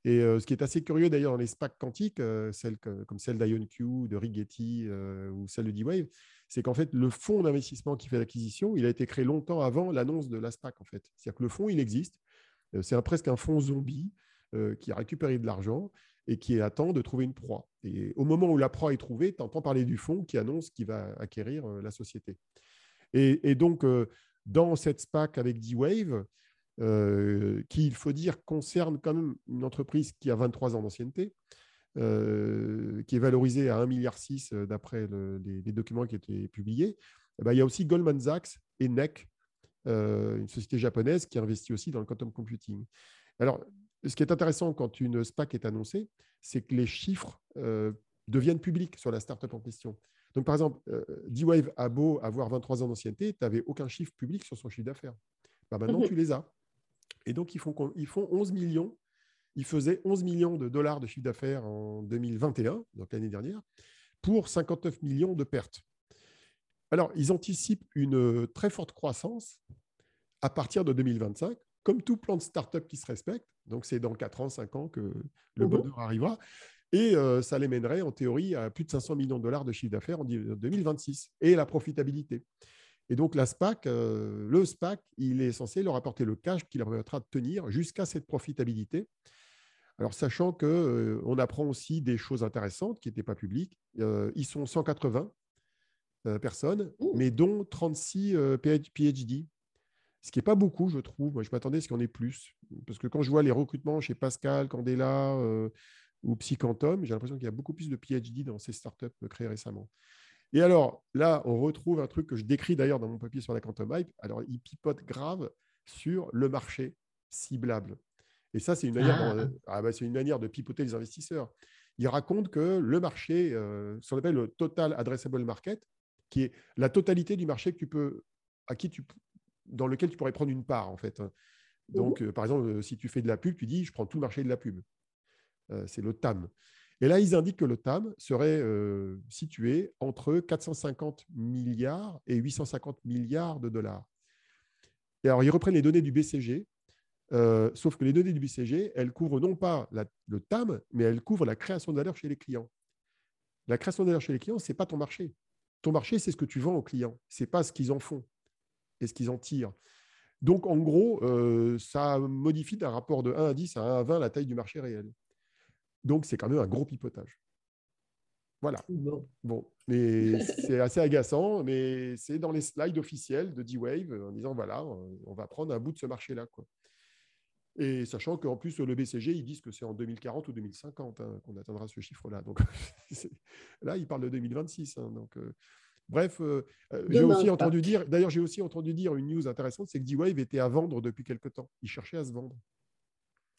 Et euh, ce qui est assez curieux d'ailleurs dans les SPAC quantiques, celles comme celle d'IonQ, de Rigetti ou celle de D-Wave, c'est qu'en fait, le fonds d'investissement qui fait l'acquisition, il a été créé longtemps avant l'annonce de la SPAC. En fait. C'est-à-dire que le fonds, il existe. C'est presque un fonds zombie euh, qui a récupéré de l'argent et qui attend de trouver une proie. Et au moment où la proie est trouvée, tu entends parler du fonds qui annonce qu'il va acquérir euh, la société. Et, donc, euh, dans cette SPAC avec D-Wave, qui, il faut dire, concerne quand même une entreprise qui a 23 ans d'ancienneté, qui est valorisée à 1,6 milliard d'après les, documents qui été publiés, eh ben, il y a aussi Goldman Sachs et NEC, une société japonaise qui investit aussi dans le quantum computing. Alors, ce qui est intéressant quand une SPAC est annoncée, c'est que les chiffres euh, deviennent publics sur la startup en question. Donc, par exemple, euh, D-Wave a beau avoir 23 ans d'ancienneté, tu n'avais aucun chiffre public sur son chiffre d'affaires. Bah, maintenant, mhm. tu les as. Et donc, ils font, ils font 11 millions. Ils faisaient 11 millions de dollars de chiffre d'affaires en 2021, donc l'année dernière, pour 59 millions de pertes. Alors, ils anticipent une très forte croissance à partir de 2025, comme tout plan de start-up qui se respecte. Donc, c'est dans 4 ans, 5 ans que le mhm. bonheur arrivera. Et euh, ça les mènerait, en théorie, à plus de 500 millions de dollars de chiffre d'affaires en 2026 et la profitabilité. Et donc, la SPAC, euh, le SPAC, il est censé leur apporter le cash qui leur permettra de tenir jusqu'à cette profitabilité. Alors, sachant qu'on euh, apprend aussi des choses intéressantes qui n'étaient pas publiques. ils sont 180 personnes, mais dont 36 PhD. Ce qui n'est pas beaucoup, je trouve. Moi, je m'attendais à ce qu'il y en ait plus. Parce que quand je vois les recrutements chez Pascal, Candela, ou Psychantom, j'ai l'impression qu'il y a beaucoup plus de PhD dans ces startups créées récemment. Et alors, là, on retrouve un truc que je décris d'ailleurs dans mon papier sur la Quantum Hype. Alors, il pipote grave sur le marché ciblable. Et ça, c'est une, manière ah. ah bah, une manière de pipoter les investisseurs. Il raconte que le marché, euh, ce qu'on appelle le Total Addressable Market, qui est la totalité du marché que tu peux, à qui tu, dans lequel tu pourrais prendre une part, en fait. Donc, mmh euh, par exemple, euh, si tu fais de la pub, tu dis, je prends tout le marché de la pub. Euh, c'est le TAM. Et là, ils indiquent que le TAM serait euh, situé entre 450 milliards et 850 milliards de dollars. Et alors, ils reprennent les données du BCG, sauf que les données du BCG, elles couvrent non pas le TAM, mais elles couvrent la création de valeur chez les clients. La création de valeur chez les clients, ce n'est pas ton marché. Ton marché, c'est ce que tu vends aux clients. Ce n'est pas ce qu'ils en font et ce qu'ils en tirent. Donc, en gros, ça modifie d'un rapport de 1 à 10 à 1 à 20 la taille du marché réel. Donc, c'est quand même un gros pipotage. Voilà. Bon, mais [laughs] c'est assez agaçant, mais c'est dans les slides officiels de D-Wave en disant voilà, on va prendre un bout de ce marché-là. Quoi. Et sachant qu'en plus, le BCG, ils disent que c'est en 2040 ou 2050 hein, qu'on atteindra ce chiffre-là. Donc [laughs] là, ils parlent de 2026. Hein, donc, euh, bref, euh, euh, j'ai aussi entendu dire, d'ailleurs, j'ai aussi entendu dire une news intéressante, c'est que D-Wave était à vendre depuis quelque temps. Ils cherchaient à se vendre.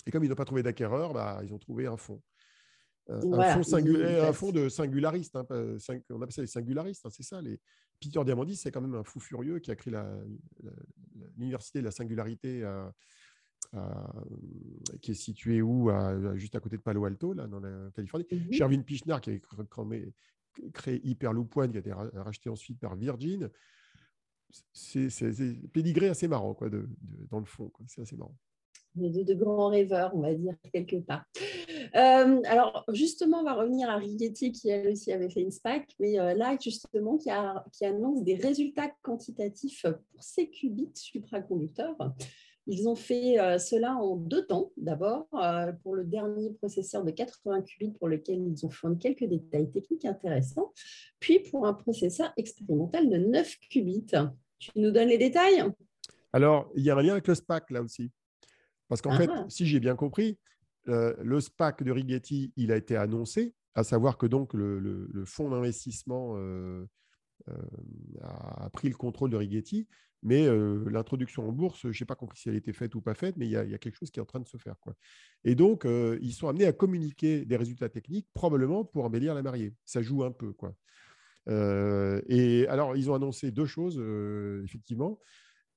Et comme ils n'ont pas trouvé d'acquéreur, bah, ils ont trouvé un fonds. Euh, un, fonds un fonds de singularistes. Hein, on appelle ça les singularistes, hein, c'est ça. Les... Peter Diamandis, c'est quand même un fou furieux qui a créé l'université de la singularité qui est située où Juste à côté de Palo Alto, là, dans la Californie. Mm Shervin Pichnar, qui a créé Hyperloop One, qui a été racheté ensuite par Virgin. C'est pédigré assez marrant quoi, de, dans le fond. C'est assez marrant de, grands rêveurs, on va dire, quelque part. Euh, alors, justement, on va revenir à Rigetti, qui elle aussi avait fait une SPAC, mais euh, là, justement, qui, annonce des résultats quantitatifs pour ces qubits supraconducteurs. Ils ont fait euh, cela en deux temps. D'abord, pour le dernier processeur de 80 qubits, pour lequel ils ont fourni quelques détails techniques intéressants, puis pour un processeur expérimental de 9 qubits. Tu nous donnes les détails? Alors, il y a un lien avec le SPAC là aussi. Parce qu'en fait, ah. si j'ai bien compris, euh, le SPAC de Rigetti, il a été annoncé, à savoir que donc le, fonds d'investissement euh, euh, a pris le contrôle de Rigetti, mais l'introduction en bourse, je n'ai pas compris si elle était faite ou pas faite, mais il y, a, quelque chose qui est en train de se faire. Quoi. Et donc, ils sont amenés à communiquer des résultats techniques, probablement pour embellir la mariée. Ça joue un peu. Quoi. et alors, ils ont annoncé deux choses, effectivement.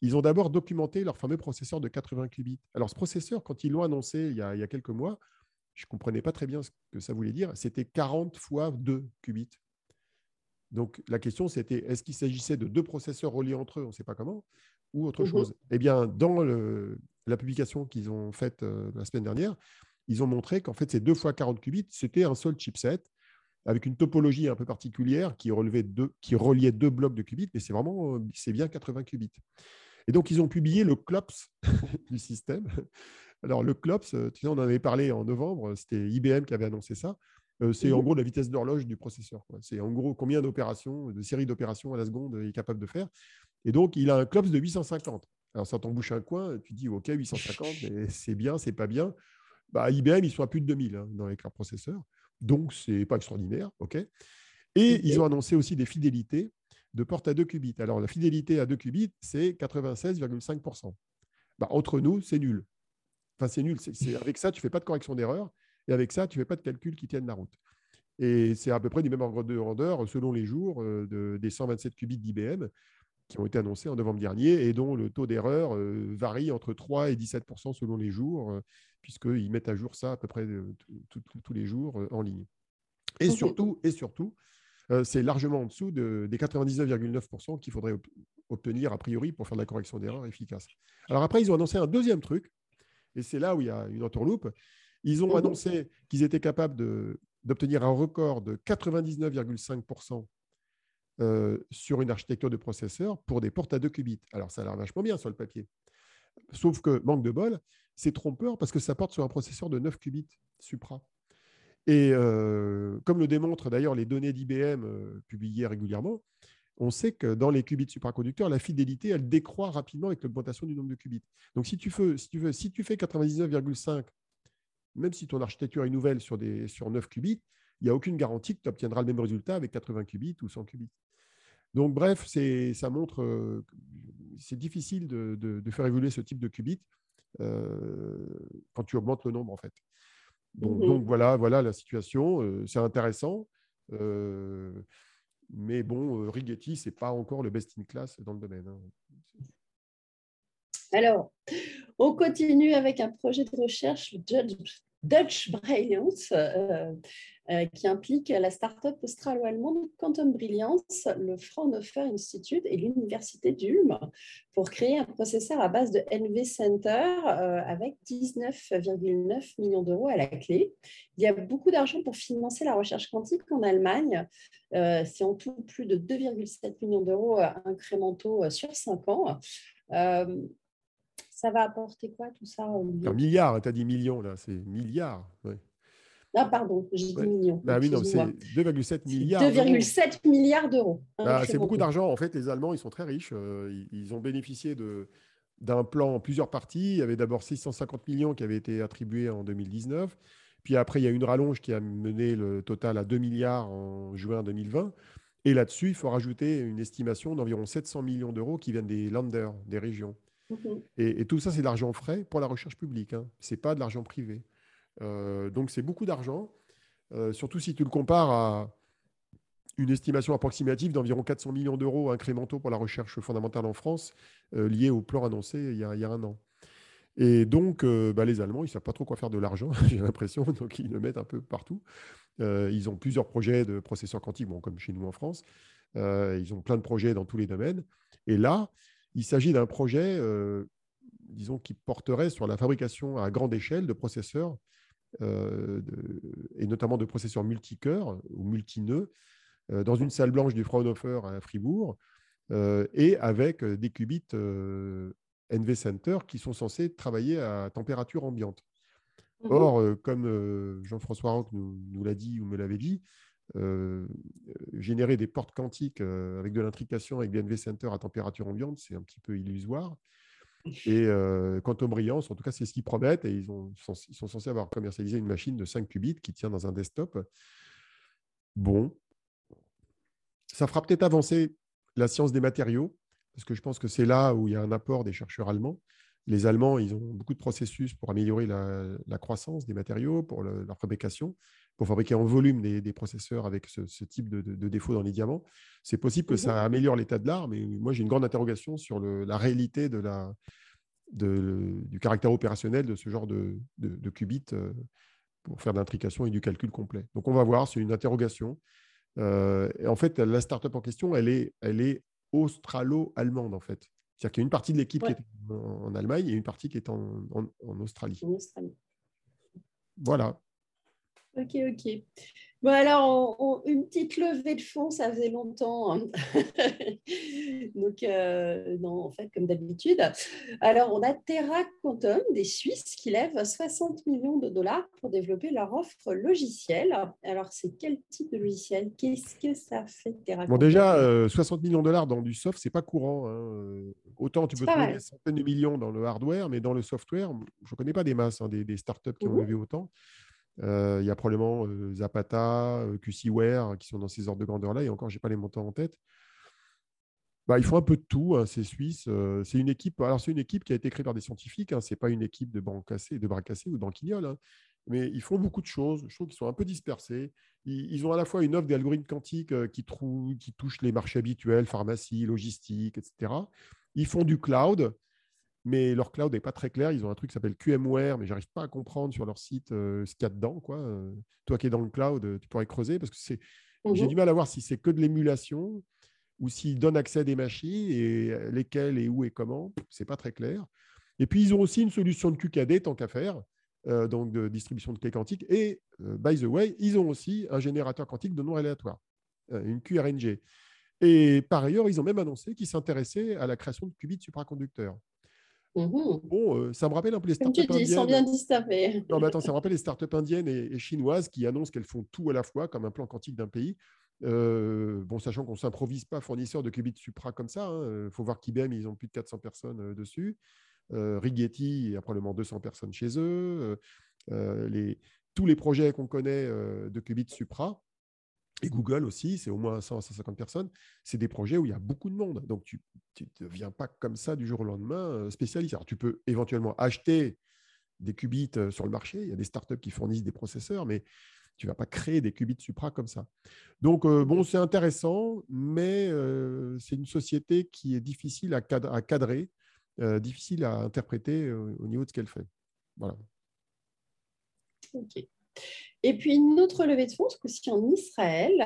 Ils ont d'abord documenté leur fameux processeur de 80 qubits. Alors, ce processeur, quand ils l'ont annoncé il y, a, quelques mois, je ne comprenais pas très bien ce que ça voulait dire. C'était 40 fois 2 qubits. Donc, la question, c'était est-ce qu'il s'agissait de deux processeurs reliés entre eux, on ne sait pas comment, ou autre mhm. chose? Eh bien, dans la publication qu'ils ont faite euh, la semaine dernière, ils ont montré qu'en fait, ces 2 fois 40 qubits, c'était un seul chipset avec une topologie un peu particulière qui, relevait deux, qui reliait deux blocs de qubits, mais c'est vraiment, euh, c'est bien 80 qubits. Et donc, ils ont publié le CLOPS [laughs] du système. Alors, le CLOPS, euh, tu sais, on en avait parlé en novembre, c'était IBM qui avait annoncé ça. Euh, c'est en gros la vitesse d'horloge du processeur. C'est en gros combien d'opérations, de séries d'opérations à la seconde il est capable de faire. Et donc, il a un CLOPS de 850. Alors, ça t'embouche un coin, tu dis, OK, 850, [laughs] mais c'est bien, c'est pas bien. Bah, IBM, ils sont à plus de 2000 hein, dans les cartes processeurs. Donc, ce n'est pas extraordinaire. OK. Et ils ont annoncé aussi des fidélités de porte à 2 qubits. Alors, la fidélité à 2 qubits, c'est 96,5%. Bah, entre nous, c'est nul. Enfin, c'est nul. C'est, avec ça, tu ne fais pas de correction d'erreur. Et avec ça, tu ne fais pas de calcul qui tiennent la route. Et c'est à peu près du même ordre de grandeur selon les jours euh, de, des 127 qubits d'IBM. qui ont été annoncés en novembre dernier et dont le taux d'erreur varie entre 3 et 17% selon les jours, puisqu'ils mettent à jour ça à peu près tous les jours en ligne. Et surtout, et surtout c'est largement en dessous des 99,9% qu'il faudrait obtenir a priori pour faire de la correction d'erreur efficace. Alors après, ils ont annoncé un deuxième truc, et c'est là où il y a une entourloupe. Ils ont mmh annoncé qu'ils étaient capables d'obtenir un record de 99,5% euh, sur une architecture de processeur pour des portes à 2 qubits. Alors ça a l'air vachement bien sur le papier. Sauf que, manque de bol, c'est trompeur parce que ça porte sur un processeur de 9 qubits supra. Et euh, comme le démontrent d'ailleurs les données d'IBM euh, publiées régulièrement, on sait que dans les qubits supraconducteurs, la fidélité, elle décroît rapidement avec l'augmentation du nombre de qubits. Donc, si tu, fais, si tu, veux, si tu fais 99,5, même si ton architecture est nouvelle sur, des, sur 9 qubits, il n'y a aucune garantie que tu obtiendras le même résultat avec 80 qubits ou 100 qubits. Donc, bref, ça montre euh, c'est difficile de, faire évoluer ce type de qubits euh, quand tu augmentes le nombre, en fait. Donc, mmh donc voilà, voilà la situation. Euh, c'est intéressant. Mais bon, euh, Rigetti, ce n'est pas encore le best in class dans le domaine. Hein. Alors, on continue avec un projet de recherche, Dutch Brilliance, euh, euh, qui implique la start-up australo-allemande Quantum Brilliance, le Fraunhofer Institute et l'Université d'Ulm pour créer un processeur à base de NV Center avec 19,9 millions d'euros à la clé. Il y a beaucoup d'argent pour financer la recherche quantique en Allemagne. C'est en tout plus de 2,7 millions d'euros incrémentaux sur 5 ans ça va apporter quoi tout ça Un milliard, tu as dit millions là, c'est milliards. Ah, pardon, j'ai dit millions. Bah oui, c'est 2,7 milliards. 2,7 milliards d'euros. Bah, c'est beaucoup d'argent. En fait, les Allemands, ils sont très riches. Euh, ils ont bénéficié d'un plan en plusieurs parties. Il y avait d'abord 650 millions qui avaient été attribués en 2019. Puis après, il y a une rallonge qui a mené le total à 2 milliards en juin 2020. Et là-dessus, il faut rajouter une estimation d'environ 700 millions d'euros qui viennent des Länder, des régions. Mhm. Et, tout ça, c'est de l'argent frais pour la recherche publique. Hein. Ce n'est pas de l'argent privé. Euh, donc, c'est beaucoup d'argent, euh, surtout si tu le compares à une estimation approximative d'environ 400 millions d'euros incrémentaux pour la recherche fondamentale en France, euh, liée au plan annoncé il y a, un an. Et donc, bah, les Allemands, ils ne savent pas trop quoi faire de l'argent, [laughs] j'ai l'impression, [laughs] donc ils le mettent un peu partout. ils ont plusieurs projets de processeurs quantiques, bon, comme chez nous en France. ils ont plein de projets dans tous les domaines. Et là, il s'agit d'un projet, euh, disons, qui porterait sur la fabrication à grande échelle de processeurs, euh, et notamment de processeurs multicœurs ou multineux, euh, dans une salle blanche du Fraunhofer à Fribourg, et avec des qubits NV Center qui sont censés travailler à température ambiante. Mmh Or, comme Jean-François Roch nous l'a dit ou me l'avait dit, euh, générer des portes quantiques euh, avec de l'intrication avec des NV Center à température ambiante, c'est un petit peu illusoire. Et euh, Quantum Brillance, en tout cas, c'est ce qu'ils promettent. Et ils, sont, censés avoir commercialisé une machine de 5 qubits qui tient dans un desktop. Bon, ça fera peut-être avancer la science des matériaux, parce que je pense que c'est là où il y a un apport des chercheurs allemands. Les Allemands, ils ont beaucoup de processus pour améliorer la, croissance des matériaux, pour leur fabrication pour fabriquer en volume des, processeurs avec ce, type de, de, défauts dans les diamants. C'est possible que ça mhm. améliore l'état de l'art, mais moi j'ai une grande interrogation sur la réalité de la, du caractère opérationnel de ce genre de, qubits euh, pour faire de l'intrication et du calcul complet. Donc on va voir, c'est une interrogation. Euh, et en fait, la startup en question, elle est, elle est australo-allemande en fait. C'est-à-dire qu'il y a une partie de l'équipe qui est en, Allemagne et une partie qui est en, en Australie. Voilà. Ok, ok. Bon, alors, une petite levée de fonds, ça faisait longtemps. Hein. [laughs] Donc, euh, non, en fait, comme d'habitude. Alors, on a Terra Quantum, des Suisses, qui lèvent 60 millions de dollars pour développer leur offre logicielle. Alors, c'est quel type de logiciel? Qu'est-ce que ça fait, Terra Bon, déjà, 60 euh, millions de dollars dans du soft, c'est pas courant. Hein. Autant tu peux trouver des centaines de millions dans le hardware, mais dans le software, je ne connais pas des masses, hein, des, startups qui ont mmh levé autant. Euh, il y a probablement euh, Zapata, euh, QCware qui sont dans ces ordres de grandeur-là. Et encore, je n'ai pas les montants en tête. Bah, ils font un peu de tout, hein, c'est suisse. c'est une équipe. Alors c'est une équipe qui a été créée par des scientifiques. Hein, c'est pas une équipe de de bras cassés ou de banquignoles. Hein. mais ils font beaucoup de choses. Je trouve qu'ils sont un peu dispersés. Ils, ont à la fois une offre d'algorithmes quantiques qui, qui touche les marchés habituels, pharmacie, logistique, etc. Ils font du cloud, mais leur cloud n'est pas très clair. Ils ont un truc qui s'appelle QMware, mais j'arrive pas à comprendre sur leur site ce qu'il y a dedans. Quoi. Toi qui es dans le cloud, tu pourrais creuser parce que c'est, j'ai mmh du mal à voir si c'est que de l'émulation ou s'ils donnent accès à des machines et lesquelles et où et comment, c'est pas très clair. Et puis, ils ont aussi une solution de QKD, tant qu'à faire, euh, donc de distribution de clés quantiques. Et, euh, by the way, ils ont aussi un générateur quantique de nom aléatoire, euh, une QRNG. Et par ailleurs, ils ont même annoncé qu'ils s'intéressaient à la création de qubits supraconducteurs. Mmh bon, ça me rappelle un peu les startups indiennes. Ils sont bien distingués. Non, mais attends, ça me rappelle les startups indiennes et, chinoises qui annoncent qu'elles font tout à la fois, comme un plan quantique d'un pays. bon, sachant qu'on ne s'improvise pas fournisseur de qubits supra comme ça. Il hein, faut voir qu'IBM, ils ont plus de 400 personnes dessus. Euh, Rigetti, il y a probablement 200 personnes chez eux. Euh, euh, tous les projets qu'on connaît de qubits supra, et Google aussi, c'est au moins 100 150 personnes. C'est des projets où il y a beaucoup de monde. Donc, tu ne deviens pas comme ça du jour au lendemain spécialiste. Alors, tu peux éventuellement acheter des qubits sur le marché. Il y a des startups qui fournissent des processeurs, mais tu ne vas pas créer des qubits supra comme ça. Donc, bon, c'est intéressant, mais c'est une société qui est difficile à, à cadrer euh, difficile à interpréter euh, au niveau de ce qu'elle fait. Voilà. Ok. Et puis une autre levée de fonds, ce coup-ci en Israël,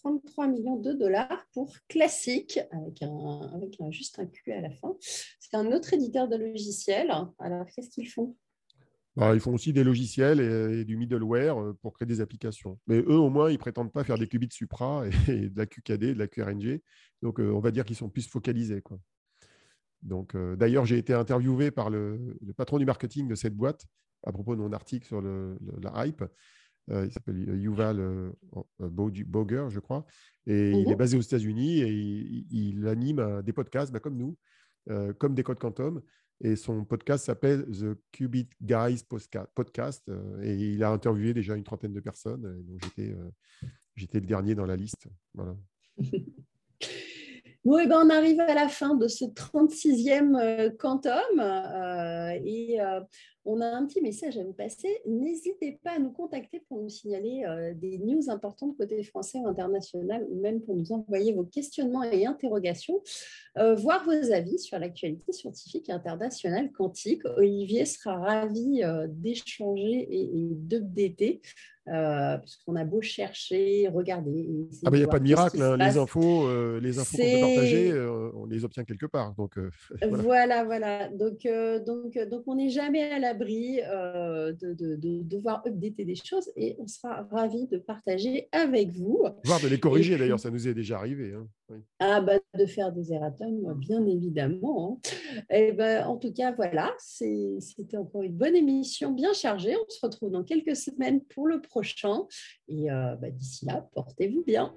33 euh, millions de dollars pour Classic, avec, un, juste un Q à la fin. C'est un autre éditeur de logiciels. Alors, qu'est-ce qu'ils font? Bah, Ils font aussi des logiciels et, du middleware pour créer des applications. Mais eux, au moins, ils ne prétendent pas faire des qubits Supra et, [laughs] de la QKD, de la QRNG. Donc, on va dire qu'ils sont plus focalisés. Donc, euh, d'ailleurs, j'ai été interviewé par le, patron du marketing de cette boîte à propos de mon article sur la hype. Euh, il s'appelle Yuval euh, Boger, je crois. Et il est mhm. basé aux États-Unis et il, anime des podcasts bah, comme nous, comme des codes quantum. Et son podcast s'appelle The Qubit Guys Podcast. et il a interviewé déjà une trentaine de personnes. donc, j'étais le dernier dans la liste. Voilà. [laughs] Bon, ben, on arrive à la fin de ce 36e euh, quantum euh, et euh, on a un petit message à vous passer. N'hésitez pas à nous contacter pour nous signaler des news importantes côté français ou international ou même pour nous envoyer vos questionnements et interrogations, voir vos avis sur l'actualité scientifique internationale quantique. Olivier sera ravi d'échanger et, et d'updater euh, parce qu'on a beau chercher, regarder. Ah ben, il n'y a pas de miracle, hein. les infos, euh, les infos qu'on peut partager, euh, on les obtient quelque part. Donc, [laughs] voilà. voilà, Donc, donc, donc on n'est jamais à l'abri de, de, de, devoir updater des choses et on sera ravis de partager avec vous. Voire de les corriger d'ailleurs, ça nous est déjà arrivé. Hein. Ah bah, de faire des erratums, bien évidemment. Hein. Et ben, en tout cas, voilà, c'était encore une bonne émission bien chargée. On se retrouve dans quelques semaines pour le prochain. Et euh, bah, d'ici là, portez-vous bien.